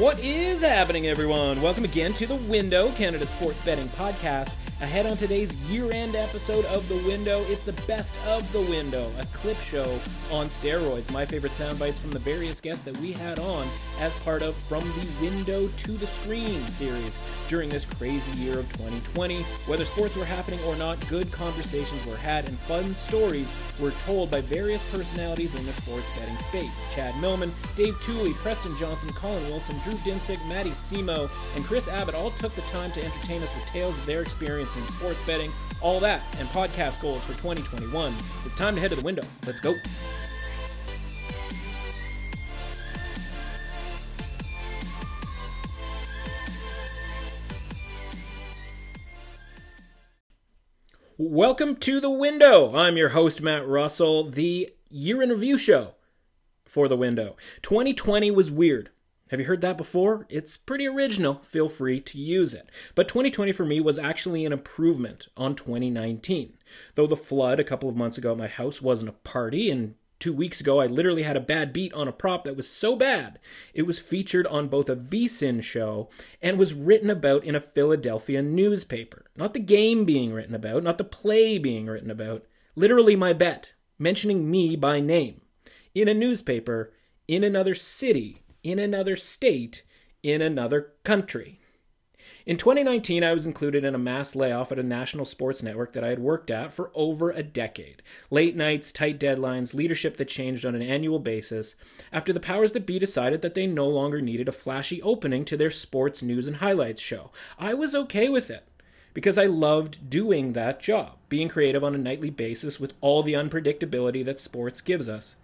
What is happening, everyone? Welcome again to The Window, Canada Sports Betting Podcast. Ahead on today's year end episode of The Window, it's the best of The Window, a clip show on steroids. My favorite sound bites from the various guests that we had on as part of From the Window to the Screen series during this crazy year of 2020. Whether sports were happening or not, good conversations were had and fun stories were told by various personalities in the sports betting space. Chad Millman, Dave Tuley, Preston Johnson, Collin Wilson, Drew Dinsick, Matty Simo, and Kris Abbott all took the time to entertain us with tales of their experience in sports betting, all that, and podcast goals for 2021. It's time to head to the window. Let's go. Welcome to The Window. I'm your host, Matt Russell, the year in review show for The Window. 2020 was weird. Have you heard that before? It's pretty original. Feel free to use it. But 2020 for me was actually an improvement on 2019. Though the flood a couple of months ago at my house wasn't a party, and two weeks ago I literally had a bad beat on a prop that was so bad it was featured on both a VSIN show and was written about in a Philadelphia newspaper. Not the game being written about, not the play being written about, literally my bet, mentioning me by name in a newspaper in another city in another state in another country. In 2019, I was included in a mass layoff at a national sports network that I had worked at for over a decade. Late nights, tight deadlines, leadership that changed on an annual basis, after the powers that be decided that they no longer needed a flashy opening to their sports news and highlights show. I was okay with it because I loved doing that job, being creative on a nightly basis with all the unpredictability that sports gives us.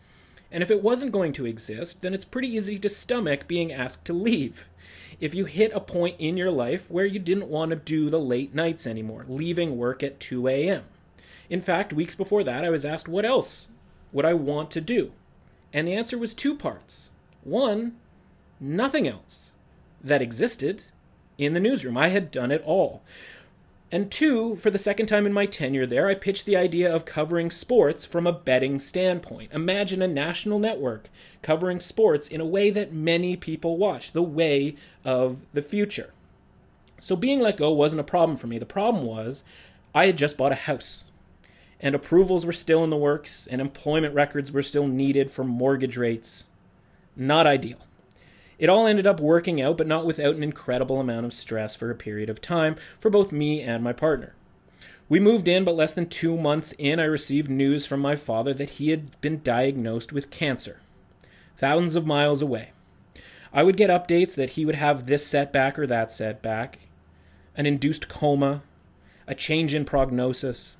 And if it wasn't going to exist, then it's pretty easy to stomach being asked to leave. If you hit a point in your life where you didn't want to do the late nights anymore, leaving work at 2 a.m. In fact, weeks before that, I was asked what else would I want to do? And the answer was two parts. One, nothing else that existed in the newsroom. I had done it all. And two, for the second time in my tenure there, I pitched the idea of covering sports from a betting standpoint. Imagine a national network covering sports in a way that many people watch, the way of the future. So being let go wasn't a problem for me. The problem was I had just bought a house, and approvals were still in the works, and employment records were still needed for mortgage rates. Not ideal. It all ended up working out, but not without an incredible amount of stress for a period of time for both me and my partner. We moved in, but less than two months in, I received news from my father that he had been diagnosed with cancer, thousands of miles away. I would get updates that he would have this setback or that setback, an induced coma, a change in prognosis.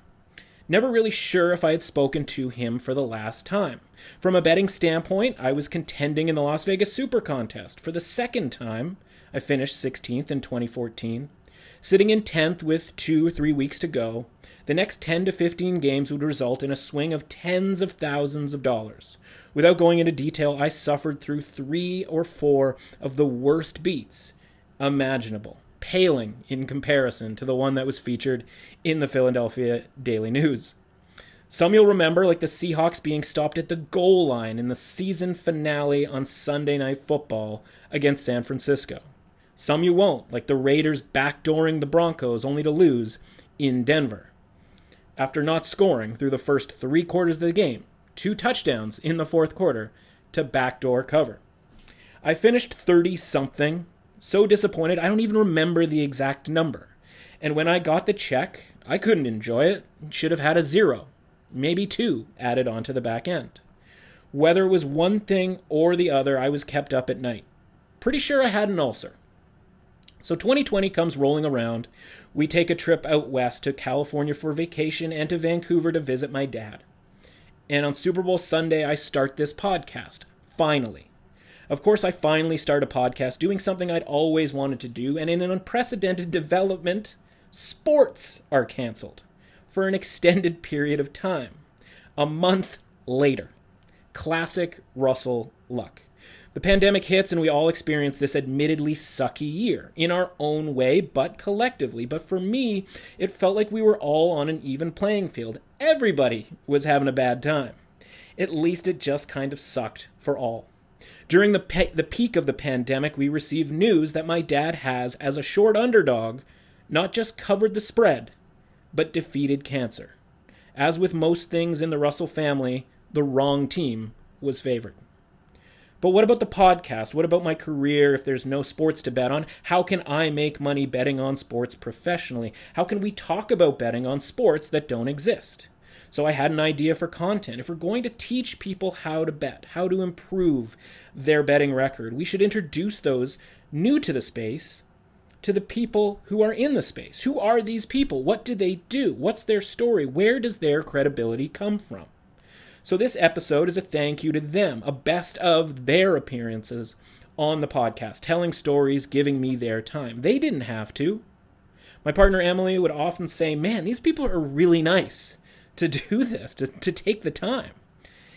Never really sure if I had spoken to him for the last time. From a betting standpoint, I was contending in the Las Vegas Super Contest for the second time. I finished 16th in 2014. Sitting in 10th with two or three weeks to go, the next 10 to 15 games would result in a swing of tens of thousands of dollars. Without going into detail, I suffered through three or four of the worst beats imaginable paling in comparison to the one that was featured in the Philadelphia Daily News. Some you'll remember, like the Seahawks being stopped at the goal line in the season finale on Sunday Night Football against San Francisco. Some you won't, like the Raiders backdooring the Broncos only to lose in Denver. After not scoring through the first three quarters of the game, two touchdowns in the fourth quarter to backdoor cover. I finished 30 something so disappointed, I don't even remember the exact number. And when I got the check, I couldn't enjoy it. Should have had a zero, maybe two added onto the back end. Whether it was one thing or the other, I was kept up at night. Pretty sure I had an ulcer. So 2020 comes rolling around. We take a trip out west to California for vacation and to Vancouver to visit my dad. And on Super Bowl Sunday, I start this podcast. Finally. Of course, I finally start a podcast doing something I'd always wanted to do, and in an unprecedented development, sports are canceled for an extended period of time. A month later. Classic Russell luck. The pandemic hits, and we all experience this admittedly sucky year in our own way, but collectively. But for me, it felt like we were all on an even playing field. Everybody was having a bad time. At least it just kind of sucked for all. During the, pe- the peak of the pandemic, we received news that my dad has, as a short underdog, not just covered the spread, but defeated cancer. As with most things in the Russell family, the wrong team was favored. But what about the podcast? What about my career if there's no sports to bet on? How can I make money betting on sports professionally? How can we talk about betting on sports that don't exist? So I had an idea for content. If we're going to teach people how to bet, how to improve their betting record, we should introduce those new to the space to the people who are in the space. Who are these people? What do they do? What's their story? Where does their credibility come from? So this episode is a thank you to them, a best of their appearances on the podcast, telling stories, giving me their time. They didn't have to. My partner Emily would often say, Man, these people are really nice to do this, to, to take the time.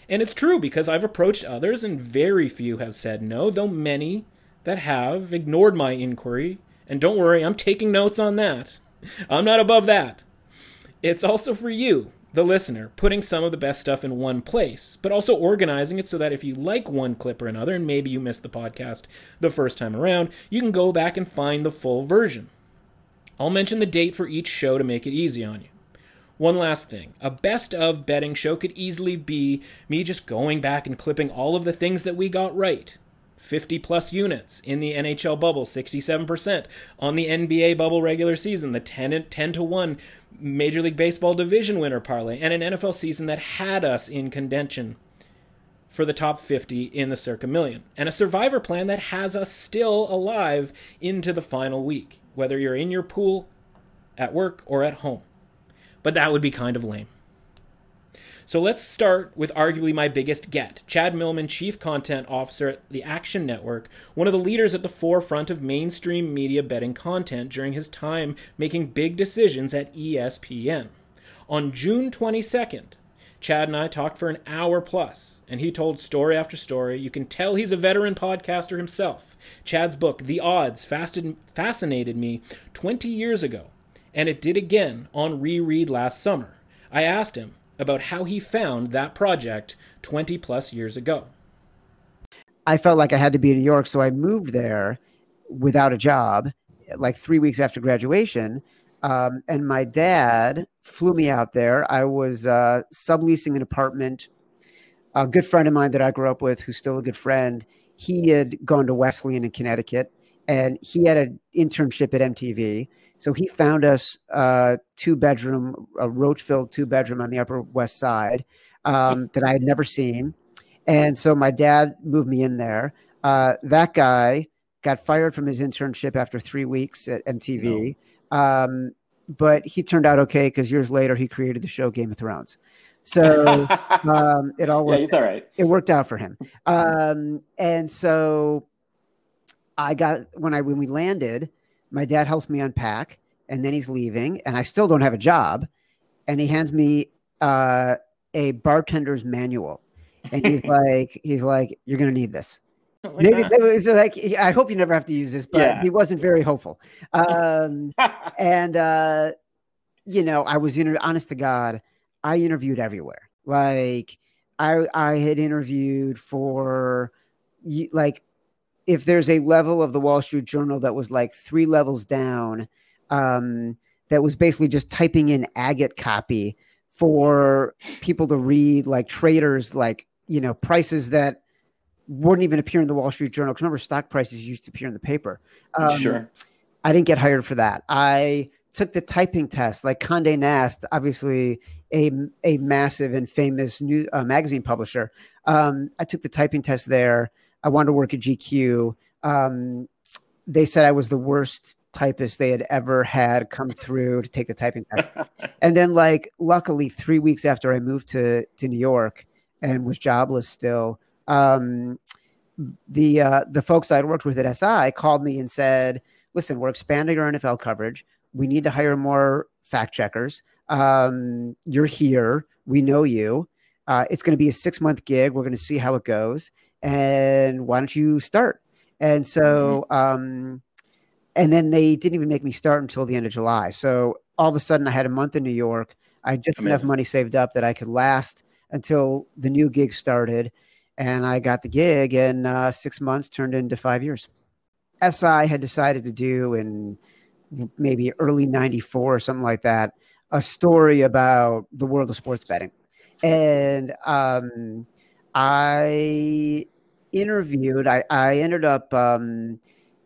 And it's true because I've approached others and very few have said no, though many that have ignored my inquiry. And don't worry, I'm taking notes on that. I'm not above that. It's also for you, the listener, putting some of the best stuff in one place, but also organizing it so that if you like one clip or another, and maybe you missed the podcast the first time around, you can go back and find the full version. I'll mention the date for each show to make it easy on you. One last thing a best of betting show could easily be me just going back and clipping all of the things that we got right. 50 plus units in the NHL bubble, 67% on the NBA bubble regular season, the 10, 10 to 1 Major League Baseball division winner parlay, and an NFL season that had us in contention for the top 50 in the Circa Million, and a survivor plan that has us still alive into the final week, whether you're in your pool, at work, or at home. But that would be kind of lame. So let's start with arguably my biggest get Chad Millman, Chief Content Officer at the Action Network, one of the leaders at the forefront of mainstream media betting content during his time making big decisions at ESPN. On June 22nd, Chad and I talked for an hour plus, and he told story after story. You can tell he's a veteran podcaster himself. Chad's book, The Odds, fascinated me 20 years ago, and it did again on reread last summer. I asked him about how he found that project 20 plus years ago. I felt like I had to be in New York, so I moved there without a job, like three weeks after graduation. Um, and my dad flew me out there. I was uh, subleasing an apartment. A good friend of mine that I grew up with, who's still a good friend, he had gone to Wesleyan in Connecticut, and he had an internship at MTV. So he found us a two bedroom, a roach filled two bedroom on the Upper West Side um, that I had never seen. And so my dad moved me in there. Uh, that guy got fired from his internship after three weeks at MTV. No. Um, but he turned out okay because years later he created the show Game of Thrones. So um, it all worked. Yeah, he's all right. It worked out for him. Um, and so I got when I when we landed, my dad helps me unpack, and then he's leaving, and I still don't have a job. And he hands me uh, a bartender's manual, and he's like, he's like, you're gonna need this. Like Maybe it was like I hope you never have to use this, but yeah. he wasn't very hopeful. Um, and uh, you know, I was inter- honest to God, I interviewed everywhere. Like I I had interviewed for like if there's a level of the Wall Street Journal that was like three levels down, um, that was basically just typing in agate copy for people to read, like traders, like you know prices that wouldn't even appear in the Wall Street Journal. Because remember, stock prices used to appear in the paper. Um, sure. I didn't get hired for that. I took the typing test, like Condé Nast, obviously a a massive and famous new uh, magazine publisher. Um, I took the typing test there. I wanted to work at GQ. Um, they said I was the worst typist they had ever had come through to take the typing test. and then, like, luckily, three weeks after I moved to to New York and was jobless still, um, the uh, the folks I'd worked with at SI called me and said, "Listen, we're expanding our NFL coverage. We need to hire more fact checkers. Um, you're here. We know you. Uh, it's going to be a six month gig. We're going to see how it goes." And why don't you start? And so, mm-hmm. um, and then they didn't even make me start until the end of July. So all of a sudden, I had a month in New York. I had just Amazing. enough money saved up that I could last until the new gig started. and I got the gig, and uh, six months turned into five years. SI had decided to do in maybe early 94 or something like that a story about the world of sports betting. And um, I interviewed, I, I ended up um,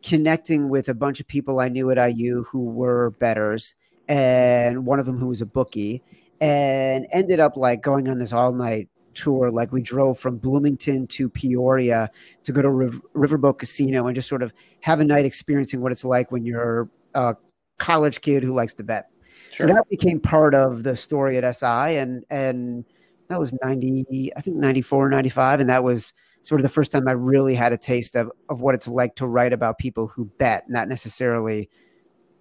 connecting with a bunch of people I knew at IU who were betters, and one of them who was a bookie, and ended up like going on this all night tour. Like we drove from Bloomington to Peoria to go to River, Riverboat Casino and just sort of have a night experiencing what it's like when you're a college kid who likes to bet. Sure. So that became part of the story at SI, and and that was ninety, I think 94, 95. and that was sort of the first time I really had a taste of of what it's like to write about people who bet, not necessarily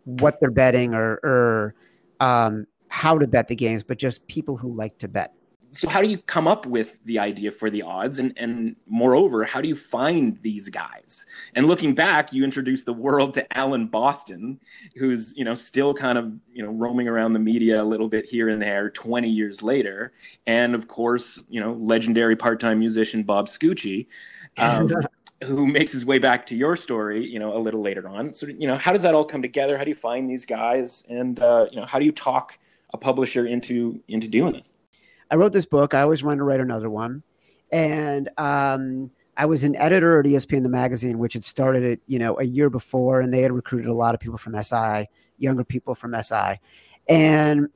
what they're betting or or um, how to bet the games, but just people who like to bet so how do you come up with the idea for the odds? And and moreover how do you find these guys? And looking back you introduced the world to alan boston who's you know still kind of you know roaming around the media a little bit here and there 20 years later. And of course you know legendary part-time musician bob scucci um, who makes his way back to your story you know a little later on. So you know how does that all come together? How do you find these guys? And uh, you know how do you talk a publisher into into doing this I wrote this book. I always wanted to write another one, and um, I was an editor at ESPN the magazine, which had started it, you know, a year before, and they had recruited a lot of people from SI, younger people from SI, and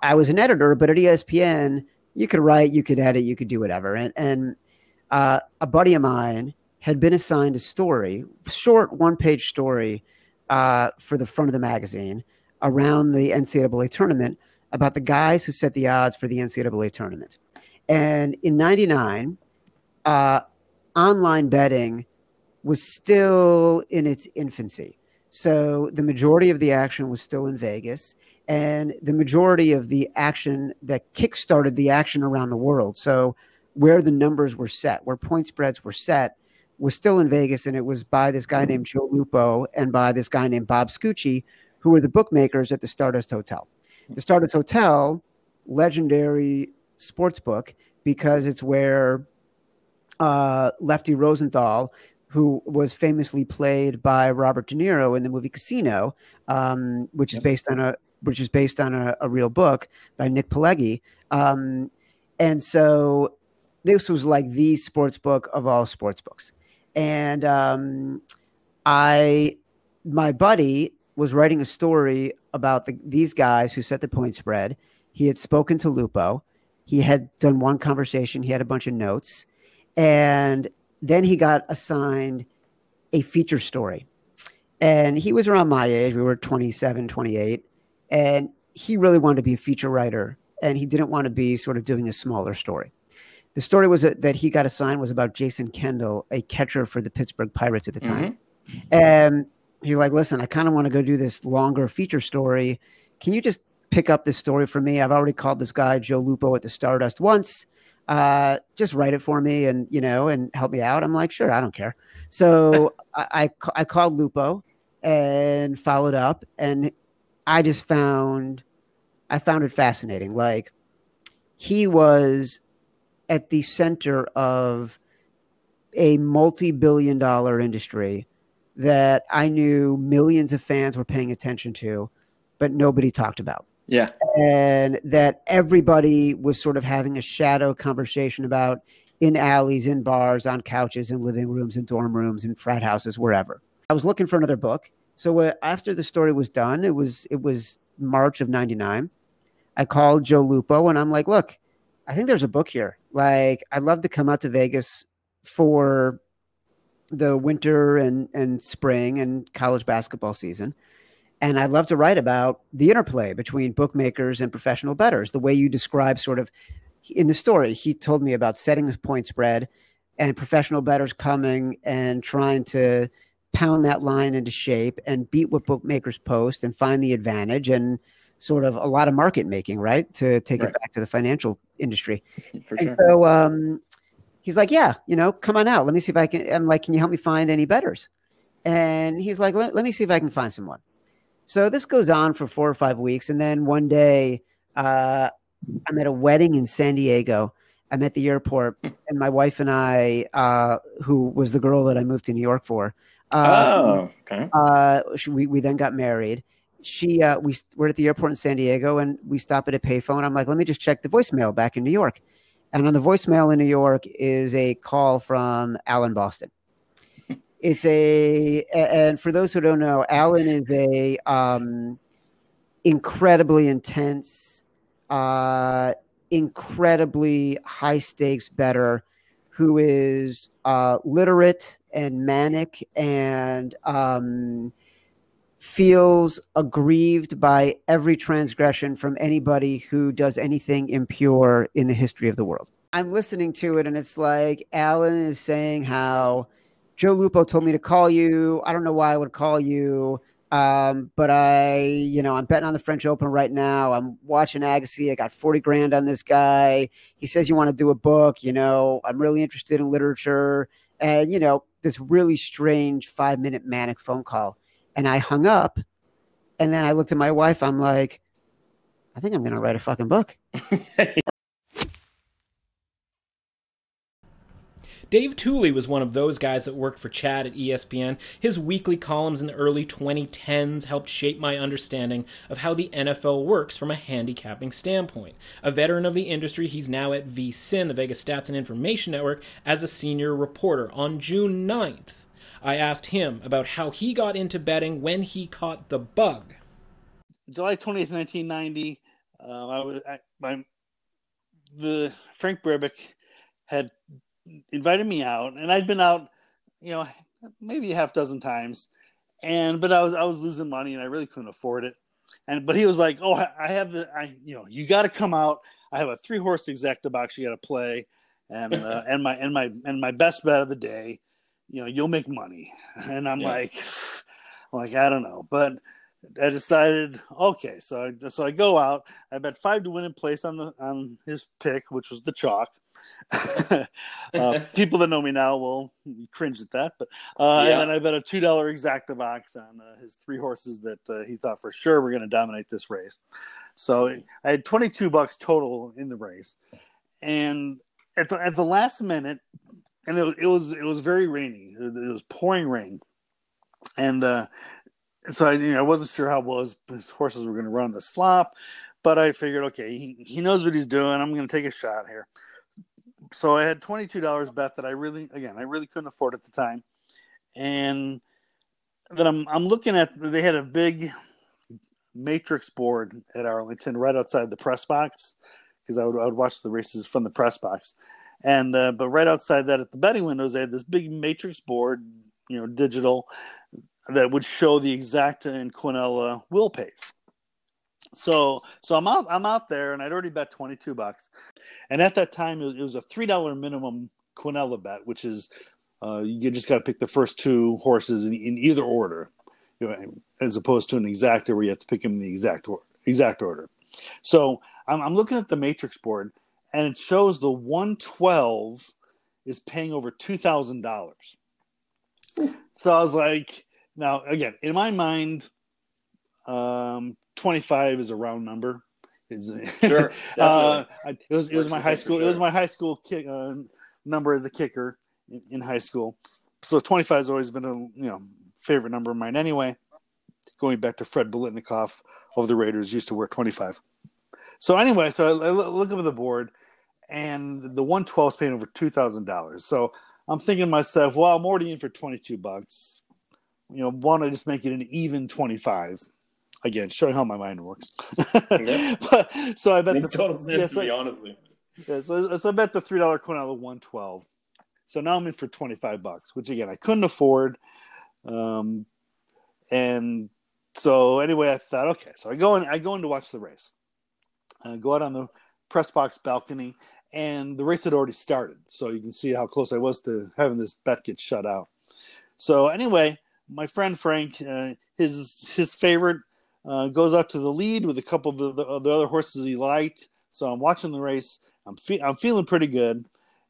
I was an editor. But at ESPN, you could write, you could edit, you could do whatever. And and uh, a buddy of mine had been assigned a story, short one page story, uh, for the front of the magazine around the NCAA tournament about the guys who set the odds for the NCAA tournament. And in 99, uh, online betting was still in its infancy. So the majority of the action was still in Vegas, and the majority of the action that kickstarted the action around the world. So where the numbers were set, where point spreads were set, was still in Vegas, and it was by this guy named Joe Lupo and by this guy named Bob Scucci, who were the bookmakers at the Stardust Hotel the Stardust Hotel, legendary sports book because it's where uh, Lefty Rosenthal, who was famously played by Robert De Niro in the movie Casino, um, which yes. is based on a which is based on a, a real book by Nick Pileggi. Um, and so this was like the sports book of all sports books. And um, I, my buddy was writing a story about the, these guys who set the point spread. He had spoken to Lupo. He had done one conversation. He had a bunch of notes. And then he got assigned a feature story. And he was around my age. We were 27, 28. And he really wanted to be a feature writer. And he didn't want to be sort of doing a smaller story. The story was that, that he got assigned was about Jason Kendall, a catcher for the Pittsburgh Pirates at the time. Mm-hmm. And he's like, listen, I kind of want to go do this longer feature story. Can you just pick up this story for me? I've already called this guy Joe Lupo at the Stardust once. Uh, just write it for me and you know and help me out. I'm like, sure, I don't care. So I, I I called Lupo and followed up, and I just found I found it fascinating. Like he was at the center of a multi-billion dollar industry that I knew millions of fans were paying attention to, but nobody talked about. Yeah. And that everybody was sort of having a shadow conversation about in alleys, in bars, on couches, in living rooms, in dorm rooms, in frat houses, wherever. I was looking for another book. So uh, after the story was done, it was it was March of 99. I called Joe Lupo and I'm like, "Look, I think there's a book here. Like, I'd love to come out to Vegas for the winter and, and spring and college basketball season. And I'd love to write about the interplay between bookmakers and professional bettors, the way you describe sort of in the story. He told me about setting the point spread and professional bettors coming and trying to pound that line into shape and beat what bookmakers post and find the advantage and sort of a lot of market making, right? To take right. it back to the financial industry. For and sure. so um, he's like, yeah, you know, come on out. Let me see if I can. I'm like, can you help me find any betters? And he's like, let, let me see if I can find someone. So this goes on for four or five weeks. And then one day, uh, I'm at a wedding in San Diego I'm at the airport, and my wife and I, uh, who was the girl that I moved to New York for, uh, oh, okay. uh, we we then got married. She uh, we're at the airport in San Diego, and we stop at a payphone. I'm like, let me just check the voicemail back in New York, and on the voicemail in New York is a call from Alan Boston. It's a and for those who don't know, Alan is a um, incredibly intense, uh, incredibly high stakes better who is uh, literate and manic and um, feels aggrieved by every transgression from anybody who does anything impure in the history of the world. I'm listening to it, and it's like Alan is saying how Joe Lupo told me to call you. I don't know why I would call you. Um, but I, you know, I'm betting on the French Open right now. I'm watching Agassi. I got 40 grand on this guy. He says you want to do a book. You know, I'm really interested in literature. And, you know, this really strange five minute manic phone call. And I hung up. And then I looked at my wife. I'm like, I think I'm going to write a fucking book. Dave Tuley was one of those guys that worked for Chad at ESPN. His weekly columns in the early 2010s helped shape my understanding of how the NFL works from a handicapping standpoint. A veteran of the industry, he's now at VSIN, the Vegas Stats and Information Network, as a senior reporter. On June 9th, I asked him about how he got into betting when he caught the bug. July twentieth, nineteen ninety. Um, I was I, my the Frank Brebick had invited me out, and I'd been out, you know, maybe a half dozen times, and but I was I was losing money, and I really couldn't afford it. And but he was like, "Oh, I have the I you know you got to come out. I have a three horse exacta box you got to play, and uh, and my and my and my best bet of the day, you know, you'll make money." And I'm Yeah. like, I'm like I don't know, but I decided okay, so I so I go out. I bet five to win in place on the on his pick, which was the chalk. uh, people that know me now will cringe at that, but uh, Yeah. and then I bet a two dollar exacta box on uh, his three horses that uh, he thought for sure were going to dominate this race. So I had twenty two bucks total in the race, and at the at the last minute, and it was it was, it was very rainy. It was pouring rain, and uh, so I you know I wasn't sure how well his, his horses were going to run the slop, but I figured okay he, he knows what he's doing. I'm going to take a shot here. So I had twenty two dollars bet that I really again I really couldn't afford at the time, and then I'm I'm looking at they had a big matrix board at Arlington right outside the press box because I would I would watch the races from the press box, and uh, but right outside that at the betting windows they had this big matrix board you know digital that would show the exacta and Quinella will pays. So so I'm out I'm out there and I'd already bet 22 bucks, and at that time it was, a three dollar minimum Quinella bet, which is uh, you just got to pick the first two horses in, in either order, you know, as opposed to an exacta where you have to pick them in the exact order. Exact order. So I'm, I'm looking at the matrix board, and it shows the 112 is paying over two thousand dollars. So I was like, now again, in my mind, um, 25 is a round number. Is Sure, uh, it was it was my high school. It was my high school kick, uh, number as a kicker in, in high school. So 25 has always been a you know favorite number of mine. Anyway, going back to Fred Biletnikoff of the Raiders used to wear 25. So anyway, so I, I look up at the board, and the 112 is paying over two thousand dollars. So I'm thinking to myself, well, I'm already in for 22 bucks. You know, why don't I just make it an even 25? Again, showing how my mind works. Yeah. but, so I bet Makes the, total sense yeah, to so- me, honestly. yeah, so, so I bet the three dollar Quinella one twelve. So now I'm in for twenty five bucks, which again I couldn't afford. Um, and so anyway, I thought, okay, so I go in, I go in to watch the race. I go out on the press box balcony, and the race had already started, so you can see how close I was to having this bet get shut out. So anyway, my friend Frank, uh, his his favorite, uh, goes up to the lead with a couple of the, of the other horses he liked. So I'm watching the race. I'm fe- I'm feeling pretty good,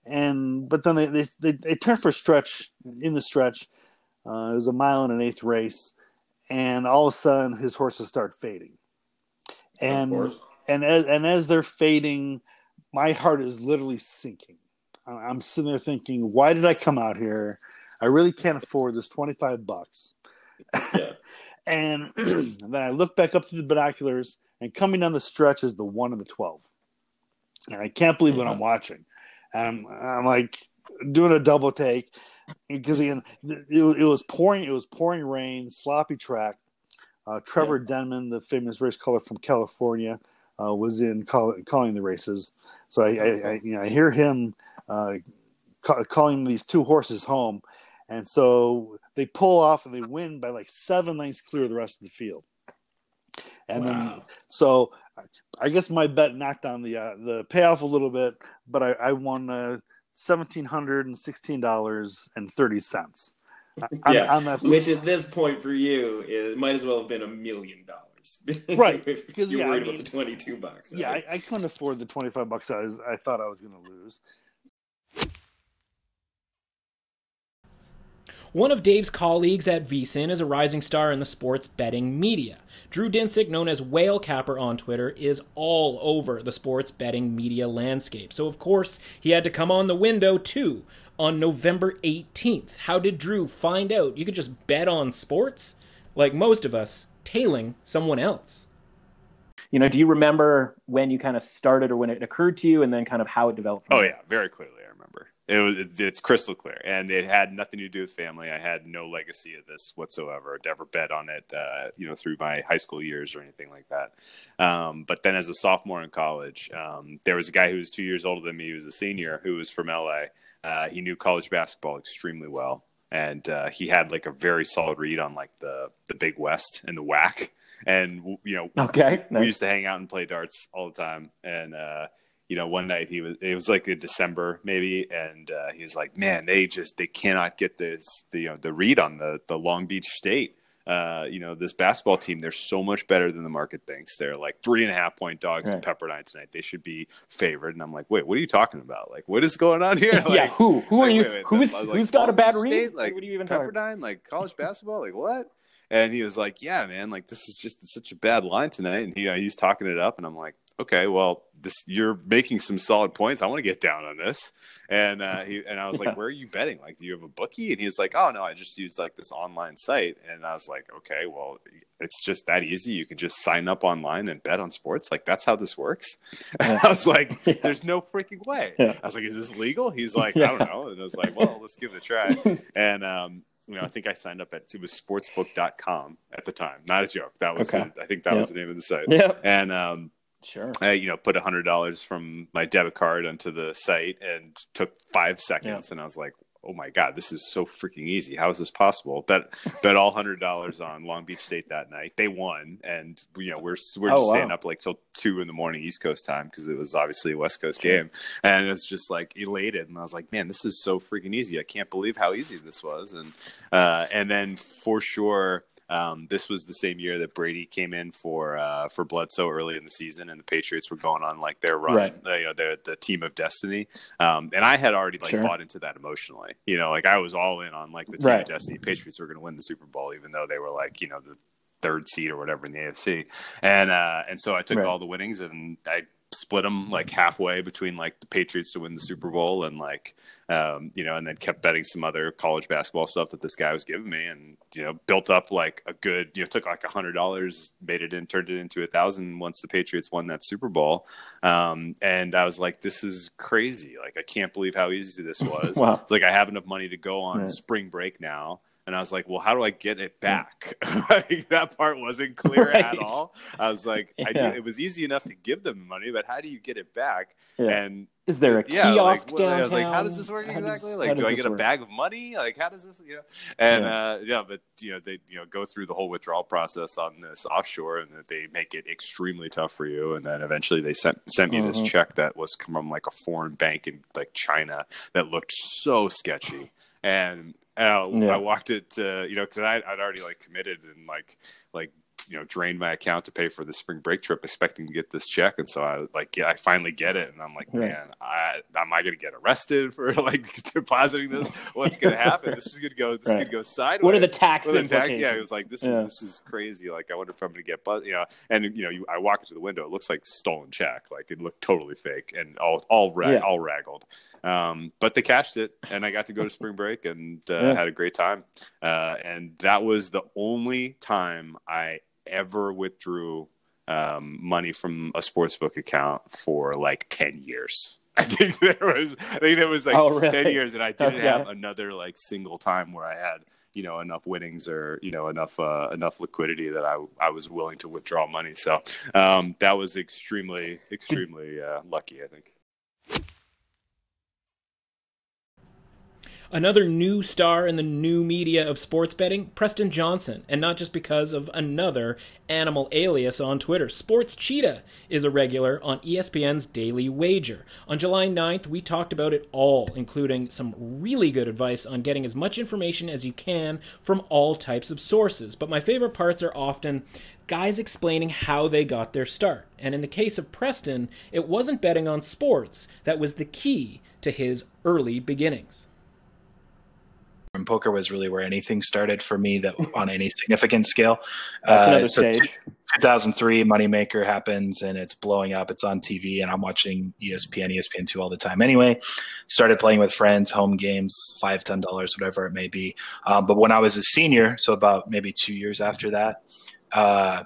and but then they they they, they turn for a stretch in the stretch. Uh, it was a mile and an eighth race, and all of a sudden his horses start fading, and and as and as they're fading, my heart is literally sinking. I'm sitting there thinking, why did I come out here? I really can't afford this 25 bucks. Yeah. and, then I look back up to the binoculars, and coming down the stretch is the one and the 12. And I can't believe what I'm watching. And I'm, I'm like doing a double take because again, it, it, was pouring. It was pouring rain, sloppy track. Uh, Trevor yeah. Denman, the famous race caller from California, uh, was in call, calling the races. So I, I, I, you know, I hear him uh, ca- calling these two horses home, and so they pull off and they win by like seven lengths clear of the rest of the field. And wow. then so I guess my bet knocked on the uh, the payoff a little bit, but I, I won uh, seventeen hundred and sixteen dollars and thirty cents. yeah, on that. which at this point for you it might as well have been a million dollars, right? because you're yeah, worried I mean, about the twenty two bucks. Right? Yeah, I, I, couldn't afford the twenty five bucks I was I thought I was going to lose. One of Dave's colleagues at VSiN is a rising star in the sports betting media. Drew Dinsick, known as Whale Capper on Twitter, is all over the sports betting media landscape. So, of course, he had to come on the window too on November 18th. How did Drew find out you could just bet on sports? Like most of us, tailing someone else. You know, do you remember when you kind of started or when it occurred to you and then kind of how it developed? oh, there? yeah, very clearly. I remember it was it's crystal clear, and it had nothing to do with family. I had no legacy of this whatsoever. Never bet on it, uh, you know, through my high school years or anything like that. Um, but then, as a sophomore in college, um, there was a guy who was two years older than me. He was a senior who was from LA. Uh, he knew college basketball extremely well, and uh, he had like a very solid read on like the the Big West and the WAC. And you know, okay, nice. we used to hang out and play darts all the time, and uh, you know, one night he was, it was like in December maybe, and uh, he was like, man, they just, they cannot get this, the, you know, the read on the, the Long Beach State. Uh, you know, this basketball team, they're so much better than the market thinks. They're like three and a half point dogs right. to Pepperdine tonight. They should be favored. And I'm like, wait, what are you talking about? Like, what is going on here? Like, yeah, who? Who like, are you? Wait, wait, who's like, who's got a bad State? read? Like, what are you even Pepperdine? Talking? Like college basketball? Like what? And he was like, "Yeah, man, like this is just such a bad line tonight." And he, uh, he's talking it up, and I'm like, "Okay, well, this you're making some solid points. I want to get down on this." And uh, he and I was like, "Where are you betting? Like, do you have a bookie?" And he's like, "Oh no, I just used like this online site." And I was like, "Okay, well, it's just that easy. You can just sign up online and bet on sports. Like that's how this works." Yeah. I was like, yeah. "There's no freaking way." Yeah. I was like, "Is this legal?" He's like, "I don't know." And I was like, "Well, let's give it a try." And um, you know, I think I signed up at it was sportsbook.com at the time. Not a joke. That was okay. the, I think that was the name of the site. Yeah. And um Sure. I, you know, put a hundred dollars from my debit card onto the site and took five seconds, yep. and I was like, oh my god, this is so freaking easy. How is this possible? Bet bet all hundred dollars on Long Beach State that night. They won, and you know we're we're oh, just wow. staying up like till two in the morning East Coast time because it was obviously a West Coast game, and it's just like elated. And I was like, man, this is so freaking easy. I can't believe how easy this was. And uh, and then for sure um, this was the same year that Brady came in for uh, for Bledsoe early in the season, and the Patriots were going on like their run, right. uh, you know, their the team of destiny. Um, and I had already like sure. bought into that emotionally. You know, like I was all in on like the team right. of destiny. Patriots were going to win the Super Bowl, even though they were like you know the third seed or whatever in the AFC. And uh, and so I took right. all the winnings and I split them like halfway between like the Patriots to win the Super Bowl and like um, you know, and then kept betting some other college basketball stuff that this guy was giving me, and you know, built up like a good you know took like a hundred dollars, made it in, turned it into a thousand once the Patriots won that Super Bowl, um, and I was like, this is crazy, like I can't believe how easy this was. wow. It's like I have enough money to go on right. spring break now and I was like, well, how do I get it back? like, that part wasn't clear right. at all. I was like, yeah. I knew it was easy enough to give them money, but how do you get it back? Yeah. And is there a yeah, kiosk like, downtown? I was like, how does this work exactly? Does, like, do I get a bag of money? Like, how does this, you know? And yeah. Uh, yeah, but you know, they you know go through the whole withdrawal process on this offshore, and they make it extremely tough for you. And then eventually they sent sent me mm-hmm. this check that was from like a foreign bank in like China that looked so sketchy and uh, yeah. I walked it, uh, you know, because I'd already like committed and like like you know drained my account to pay for the spring break trip, expecting to get this check, and so I like yeah, I finally get it, and I'm like, Right. man, I, am I going to get arrested for like depositing this? What's going to happen? This is going to go. This is going to go sideways. What are the tax What are the tax-? Yeah, it was like this Yeah. is this is crazy. Like I wonder if I'm going to get buzz. You know, and you know, you, I walk into the window, it looks like stolen check. Like it looked totally fake and all all ra- Yeah. all raggled. Um, but they cashed it, and I got to go to spring break and uh, Yeah. had a great time. Uh, and that was the only time I ever withdrew um, money from a sportsbook account for like ten years. I think there was, I think there was like Oh, really? ten years, and I didn't Okay. have another like single time where I had you know enough winnings or you know enough uh, enough liquidity that I I was willing to withdraw money. So um, that was extremely extremely uh, lucky, I think. Another new star in the new media of sports betting, Preston Johnson, and not just because of another animal alias on Twitter. Sports Cheetah is a regular on ESPN's Daily Wager. On July 9th, we talked about it all, including some really good advice on getting as much information as you can from all types of sources. But my favorite parts are often guys explaining how they got their start. And in the case of Preston, it wasn't betting on sports that was the key to his early beginnings. And poker was really where anything started for me that on any significant scale. That's Uh, another so stage. 2003 Moneymaker happens and it's blowing up. It's on TV and I'm watching ESPN, ESPN2 all the time. Anyway, started playing with friends, home games, five, ten dollars, whatever it may be. Um, but when I was a senior, so about maybe two years after that, uh,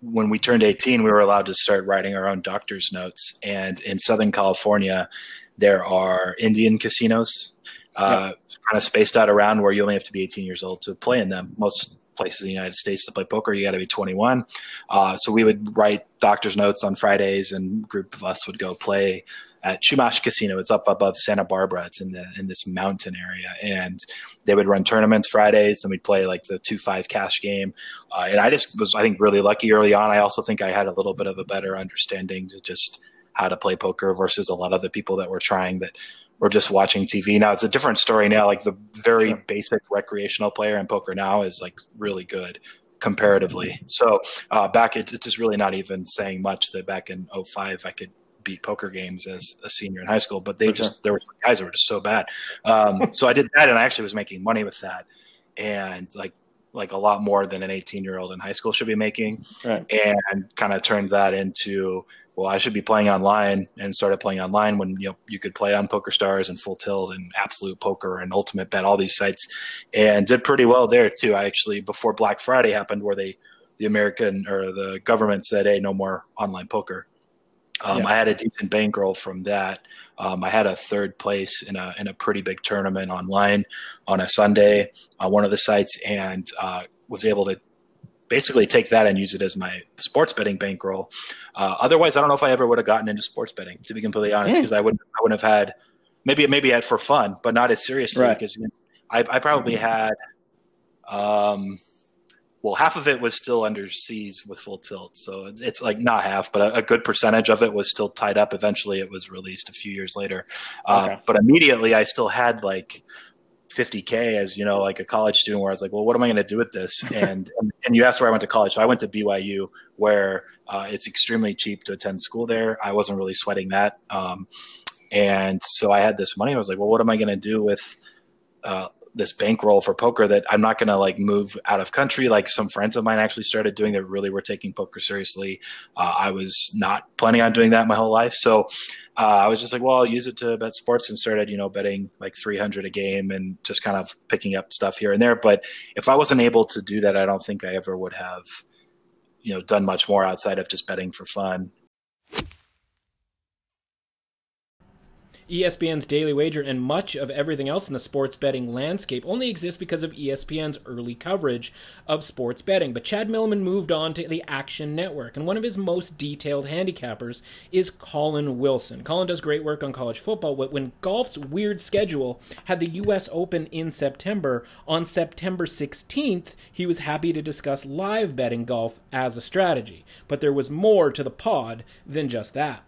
when we turned 18, we were allowed to start writing our own doctor's notes. And in Southern California, there are Indian casinos, uh, kind of spaced out around where you only have to be 18 years old to play in them. Most places in the United States to play poker, you got to be 21. Uh, so we would write doctor's notes on Fridays, and group of us would go play at Chumash Casino. It's up above Santa Barbara. It's in the in this mountain area, and they would run tournaments Fridays. Then we'd play like the two five cash game, uh, and I just was I think really lucky early on. I also think I had a little bit of a better understanding to just how to play poker versus a lot of the people that were trying that were just watching TV. Now it's a different story now. Like the very Sure. basic recreational player in poker now is like really good comparatively. So uh, back it, it's just really not even saying much that back in 05 I could beat poker games as a senior in high school, but they For just sure. there were guys that were just so bad. Um, so I did that, and I actually was making money with that, and like like a lot more than an 18 year old in high school should be making, Right. and kind of turned that into well, I should be playing online, and started playing online when you know you could play on Poker Stars and Full Tilt and Absolute Poker and Ultimate Bet, all these sites, and did pretty well there too. I actually before Black Friday happened, where they the American or the government said, "Hey, no more online poker." Um, Yeah. I had a decent bankroll from that. Um, I had a third place in a in a pretty big tournament online on a Sunday on one of the sites, and uh, was able to basically take that and use it as my sports betting bankroll. Uh, otherwise, I don't know if I ever would have gotten into sports betting, to be completely honest, Yeah. because I wouldn't I wouldn't have had maybe maybe had for fun, but not as seriously because you know, I, I probably had. Um, well, half of it was still under seas with full tilt, so it's, it's like not half, but a, a good percentage of it was still tied up. Eventually, it was released a few years later, uh, Okay. but immediately I still had like 50k as you know, like a college student, where I was like, well, what am I going to do with this? And and you asked where I went to college, so I went to BYU, where uh, it's extremely cheap to attend school there. I wasn't really sweating that, um, and so I had this money. I was like, well, what am I going to do with uh, this bankroll for poker that I'm not going to like move out of country. Like some friends of mine actually started doing that really were taking poker seriously. Uh, I was not planning on doing that my whole life. So uh, I was just like, well, I'll use it to bet sports and started, you know, betting like 300 a game and just kind of picking up stuff here and there. But if I wasn't able to do that, I don't think I ever would have, you know, done much more outside of just betting for fun. ESPN's Daily Wager and much of everything else in the sports betting landscape only exists because of ESPN's early coverage of sports betting. But Chad Millman moved on to the Action Network, and one of his most detailed handicappers is Collin Wilson. Collin does great work on college football, but when golf's weird schedule had the U.S. Open in September, on September 16th, he was happy to discuss live betting golf as a strategy. But there was more to the pod than just that.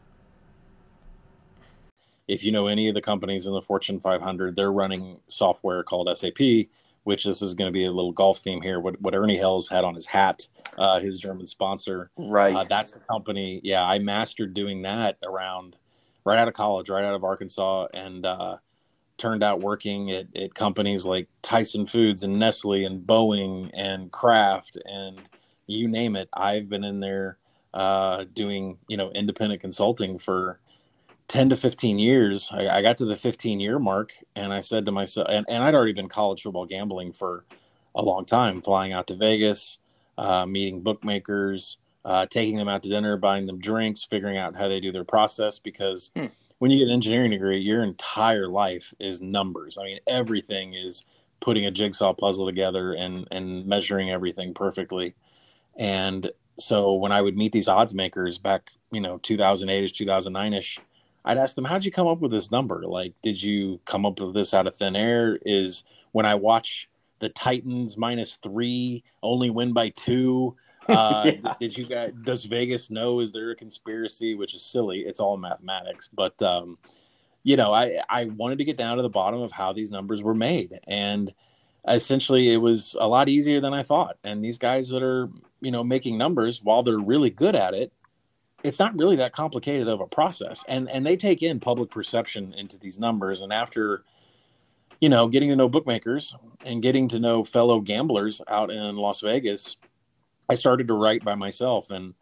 If you know any of the companies in the Fortune 500, they're running software called SAP, which this is going to be a little golf theme here. What what Ernie Els had on his hat, uh, his German sponsor. Right. Uh, that's the company. Yeah, I mastered doing that around right out of college, right out of Arkansas, and uh, turned out working at, at companies like Tyson Foods and Nestle and Boeing and Kraft and you name it. I've been in there uh, doing you know independent consulting for 10 to 15 years. I, I, got to the 15 year mark and I said to myself, and, and, I'd already been college football gambling for a long time, flying out to Vegas, uh, meeting bookmakers, uh, taking them out to dinner, buying them drinks, figuring out how they do their process. Because hmm. when you get an engineering degree, your entire life is numbers. I mean, everything is putting a jigsaw puzzle together and, and measuring everything perfectly. And so when I would meet these odds makers back, you know, 2008 ish, 2009 ish, I'd ask them, how'd you come up with this number? Like, did you come up with this out of thin air? Is when I watch the Titans minus three only win by two? Uh, yeah. Did you guys, does Vegas know? Is there a conspiracy? Which is silly. It's all mathematics. But, um, you know, I, I wanted to get down to the bottom of how these numbers were made. And essentially, it was a lot easier than I thought. And these guys that are, you know, making numbers, while they're really good at it, it's not really that complicated of a process and and they take in public perception into these numbers and after you know getting to know bookmakers and getting to know fellow gamblers out in las vegas i started to write by myself and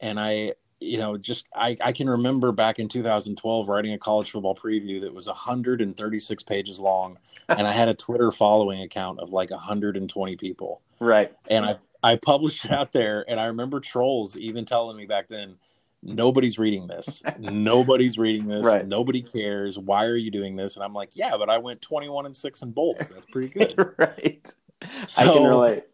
and i you know just i i can remember back in 2012 writing a college football preview that was 136 pages long and i had a twitter following account of like 120 people. Right. And i i published it out there and i remember trolls even telling me back then nobody's reading this. nobody's reading this. Right. Nobody cares. Why are you doing this? And I'm like, yeah, but I went 21 and six in bowls. That's pretty good. right. So, I can relate.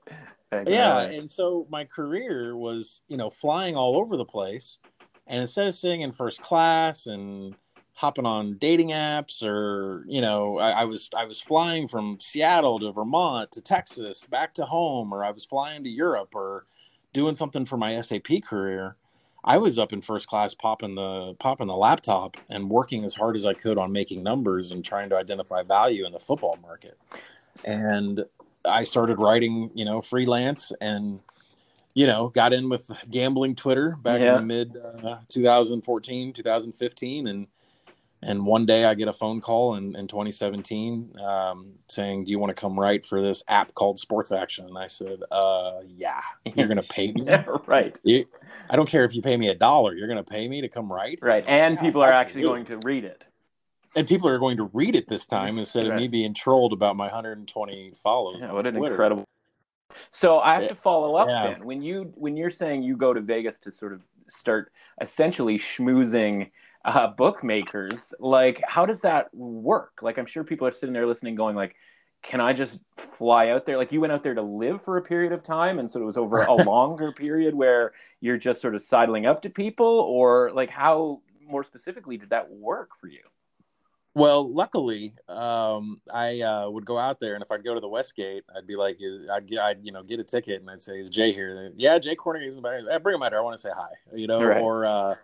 I can yeah. Relate. And so my career was, you know, flying all over the place. And instead of sitting in first class and hopping on dating apps or, you know, I, I was I was flying from Seattle to Vermont to Texas back to home, or I was flying to Europe or doing something for my SAP career I was up in first class popping the popping the laptop and working as hard as I could on making numbers and trying to identify value in the football market. And I started writing, you know, freelance and you know, got in with gambling Twitter back yeah. in the mid uh, 2014, 2015 and and one day I get a phone call in, in 2017 um, saying, Do you want to come write for this app called Sports Action? And I said, uh, Yeah, you're going to pay me. yeah, right. You, I don't care if you pay me a dollar, you're going to pay me to come write. Right. And yeah, people are actually going to read it. And people are going to read it this time instead right. of me being trolled about my 120 follows. Yeah, what an Twitter. incredible. So I have to follow up yeah. then. When you when you're saying you go to Vegas to sort of start essentially schmoozing uh, bookmakers like how does that work like i'm sure people are sitting there listening going like can i just fly out there like you went out there to live for a period of time and so it was over a longer period where you're just sort of sidling up to people or like how more specifically did that work for you well, luckily, um, I uh, would go out there, and if I'd go to the Westgate, I'd be like, I'd, I'd you know get a ticket, and I'd say, "Is Jay here?" yeah, Jay Kornegay is back. bring him out here. I want to say hi, you know, right. or uh,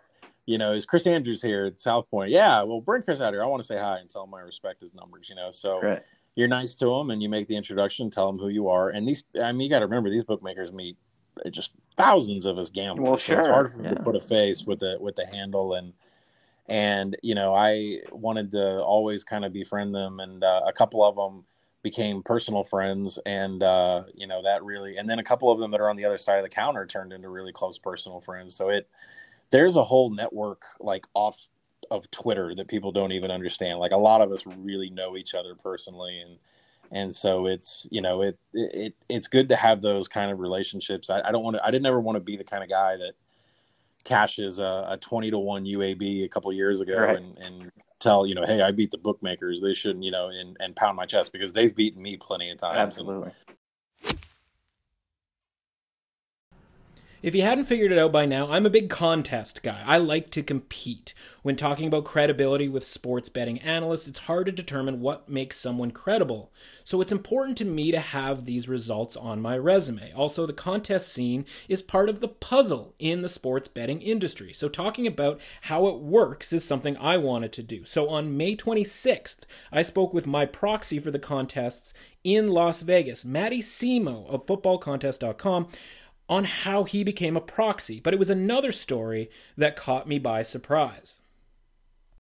you know, is Chris Andrews here at South Point? Yeah, well, bring Chris out here. I want to say hi and tell him I respect his numbers, you know. So right. you're nice to him and you make the introduction, tell him who you are. And these, I mean, you got to remember, these bookmakers meet just thousands of us gamblers. Well, sure. So it's hard for them yeah. to put a face with the with the handle and and you know I wanted to always kind of befriend them, and uh, a couple of them became personal friends, and uh, you know that really, and then a couple of them that are on the other side of the counter turned into really close personal friends. So it there's a whole network like off of Twitter that people don't even understand. Like a lot of us really know each other personally and and so it's you know it it it's good to have those kind of relationships. I, I don't want to I didn't ever want to be the kind of guy that cashes a, a 20 to 1 UAB a couple years ago right. and, and tell, you know, hey, I beat the bookmakers. They shouldn't, you know, and, and pound my chest because they've beaten me plenty of times. Absolutely. And, If you hadn't figured it out by now, I'm a big contest guy. I like to compete. When talking about credibility with sports betting analysts, it's hard to determine what makes someone credible. So it's important to me to have these results on my resume. Also, the contest scene is part of the puzzle in the sports betting industry. So talking about how it works is something I wanted to do. So on May 26th, I spoke with my proxy for the contests in Las Vegas, Matty Simo of footballcontest.com on how he became a proxy, but it was another story that caught me by surprise.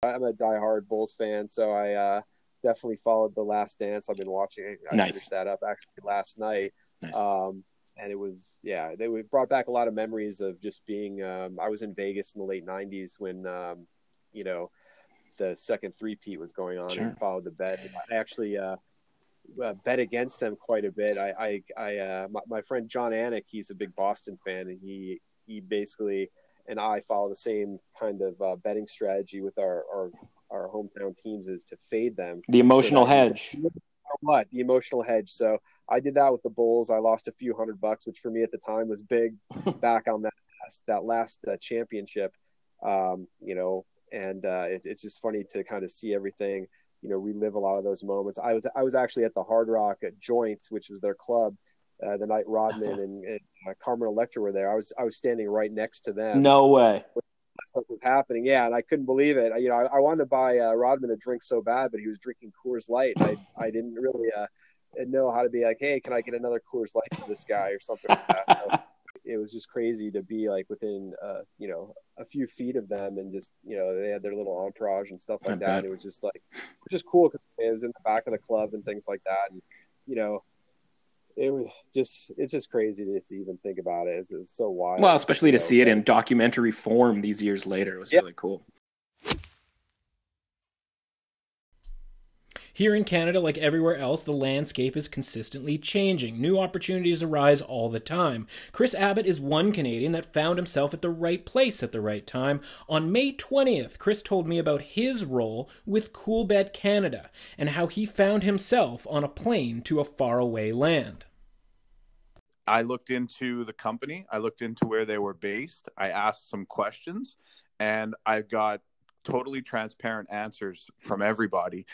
I'm a diehard Bulls fan, so I uh, definitely followed The Last Dance. I've been watching. I nice. finished that up actually last night, nice. um, and it was yeah, they brought back a lot of memories of just being. Um, I was in Vegas in the late '90s when um, you know the second three-peat was going on, sure. and followed the bet. I actually. Uh, uh, bet against them quite a bit. I, I, I uh, my, my, friend John Anik, he's a big Boston fan, and he, he basically and I follow the same kind of uh, betting strategy with our, our, our hometown teams is to fade them. The emotional so hedge. What the emotional hedge? So I did that with the Bulls. I lost a few hundred bucks, which for me at the time was big. back on that last, that last uh, championship, um, you know, and uh, it, it's just funny to kind of see everything you know relive a lot of those moments. I was I was actually at the Hard Rock at Joint, which was their club, uh, the night Rodman and, and uh, Carmen Electra were there. I was I was standing right next to them. No way. What was happening? Yeah, and I couldn't believe it. You know, I, I wanted to buy uh, Rodman a drink so bad, but he was drinking Coors Light. I I didn't really uh, know how to be like, hey, can I get another Coors Light for this guy or something like that. So, it was just crazy to be like within uh, you know a few feet of them and just you know they had their little entourage and stuff like that. It was just like it was just cool because it was in the back of the club and things like that. And you know, it was just it's just crazy to even think about it. It's, it's so wild. Well, especially to know, see it in documentary form these years later it was yeah. really cool. Here in Canada, like everywhere else, the landscape is consistently changing. New opportunities arise all the time. Kris Abbott is one Canadian that found himself at the right place at the right time. On May 20th, Kris told me about his role with Coolbet Canada and how he found himself on a plane to a faraway land. I looked into the company, I looked into where they were based, I asked some questions, and I got totally transparent answers from everybody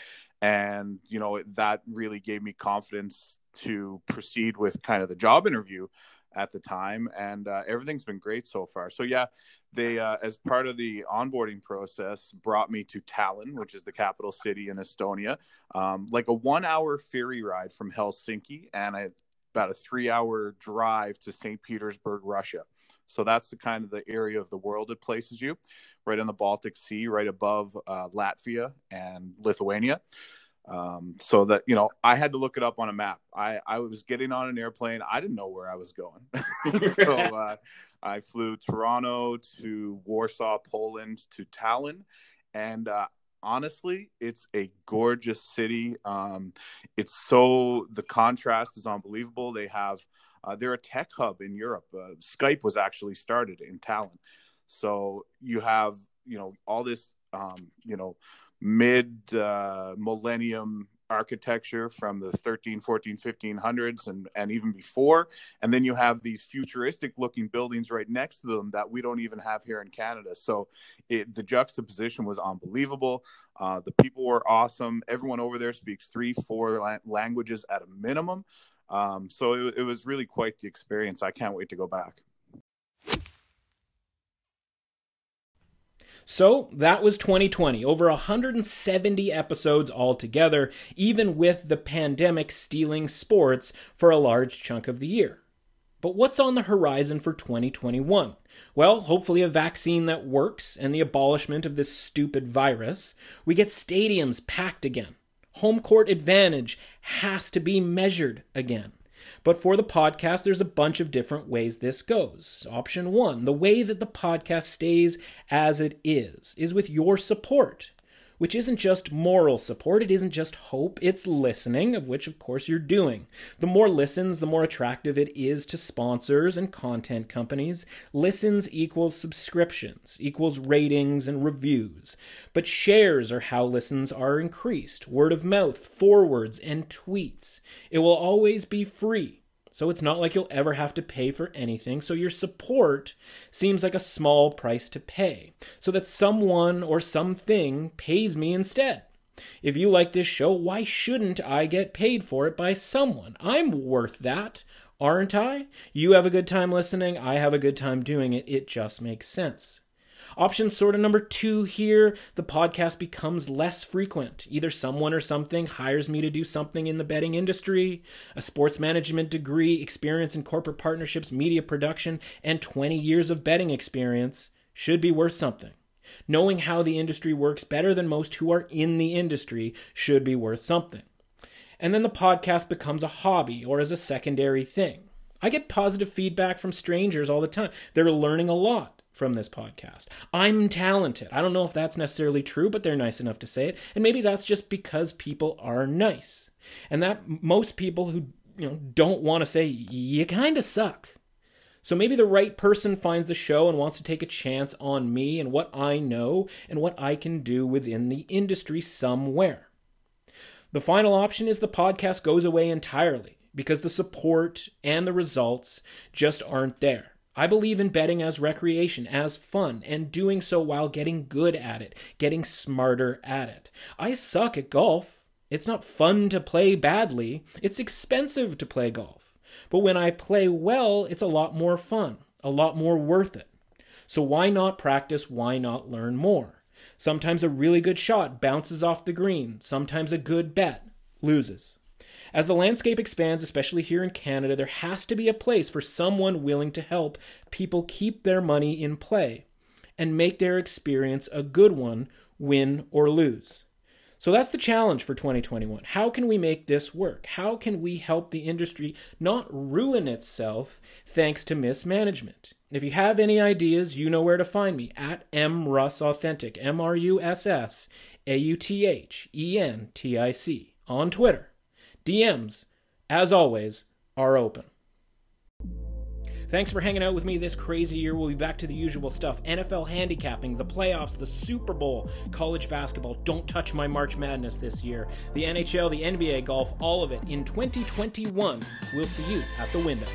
and you know that really gave me confidence to proceed with kind of the job interview at the time. And uh, everything's been great so far. So yeah they uh, as part of the onboarding process brought me to tallinn which is the capital city in estonia. Um, like a one hour ferry ride from helsinki and a, about a three hour drive to st petersburg russia. So that's the kind of the area of the world it places you, right on the Baltic Sea, right above uh, Latvia and Lithuania. Um, so that you know, I had to look it up on a map. I I was getting on an airplane. I didn't know where I was going, so uh, I flew Toronto to Warsaw, Poland to Tallinn, and uh, honestly, it's a gorgeous city. Um, it's so the contrast is unbelievable. They have uh, they're a tech hub in Europe. Uh, Skype was actually started in Tallinn. So you have, you know, all this, um, you know, mid uh, millennium architecture from the 13 14 1500s and, and even before. And then you have these futuristic looking buildings right next to them that we don't even have here in canada. So it, the juxtaposition was unbelievable. Uh, the people were awesome. Everyone over there speaks three four la- languages at a minimum. Um, so it, it was really quite the experience. I can't wait to go back. So that was 2020, over 170 episodes altogether, even with the pandemic stealing sports for a large chunk of the year. But what's on the horizon for 2021? Well, hopefully a vaccine that works and the abolishment of this stupid virus. We get stadiums packed again home court advantage has to be measured again. But for the podcast, there's a bunch of different ways this goes. Option one, the way that the podcast stays as it is, is with your support which isn't just moral support, it isn't just hope, it's listening, of which, of course, you're doing. The more listens, the more attractive it is to sponsors and content companies. Listens equals subscriptions, equals ratings and reviews. But shares are how listens are increased, word of mouth, forwards, and tweets. It will always be free So it's not like you'll ever have to pay for anything, so your support seems like a small price to pay, so that someone or something pays me instead. If you like this show, why shouldn't I get paid for it by someone? I'm worth that, aren't I? You have a good time listening, I have a good time doing it. It just makes sense. Option sort of number two here the podcast becomes less frequent. Either someone or something hires me to do something in the betting industry, a sports management degree, experience in corporate partnerships, media production, and 20 years of betting experience should be worth something. Knowing how the industry works better than most who are in the industry should be worth something. And then the podcast becomes a hobby or as a secondary thing. I get positive feedback from strangers all the time. They're learning a lot from this podcast. I'm talented. I don't know if that's necessarily true, but they're nice enough to say it. And maybe that's just because people are nice. And that most people who, you know, don't want to say you kind of suck. So maybe the right person finds the show and wants to take a chance on me and what I know and what I can do within the industry somewhere. The final option is the podcast goes away entirely because the support and the results just aren't there. I believe in betting as recreation, as fun, and doing so while getting good at it, getting smarter at it. I suck at golf. It's not fun to play badly, it's expensive to play golf. But when I play well, it's a lot more fun, a lot more worth it. So why not practice? Why not learn more? Sometimes a really good shot bounces off the green, sometimes a good bet loses. As the landscape expands, especially here in Canada, there has to be a place for someone willing to help people keep their money in play and make their experience a good one, win or lose. So that's the challenge for 2021. How can we make this work? How can we help the industry not ruin itself thanks to mismanagement? If you have any ideas, you know where to find me at mrussauthentic, M R U S S A U T H E N T I C on Twitter. DMs, as always, are open. Thanks for hanging out with me this crazy year. We'll be back to the usual stuff NFL handicapping, the playoffs, the Super Bowl, college basketball. Don't touch my March Madness this year. The NHL, the NBA, golf, all of it in 2021. We'll see you at the window.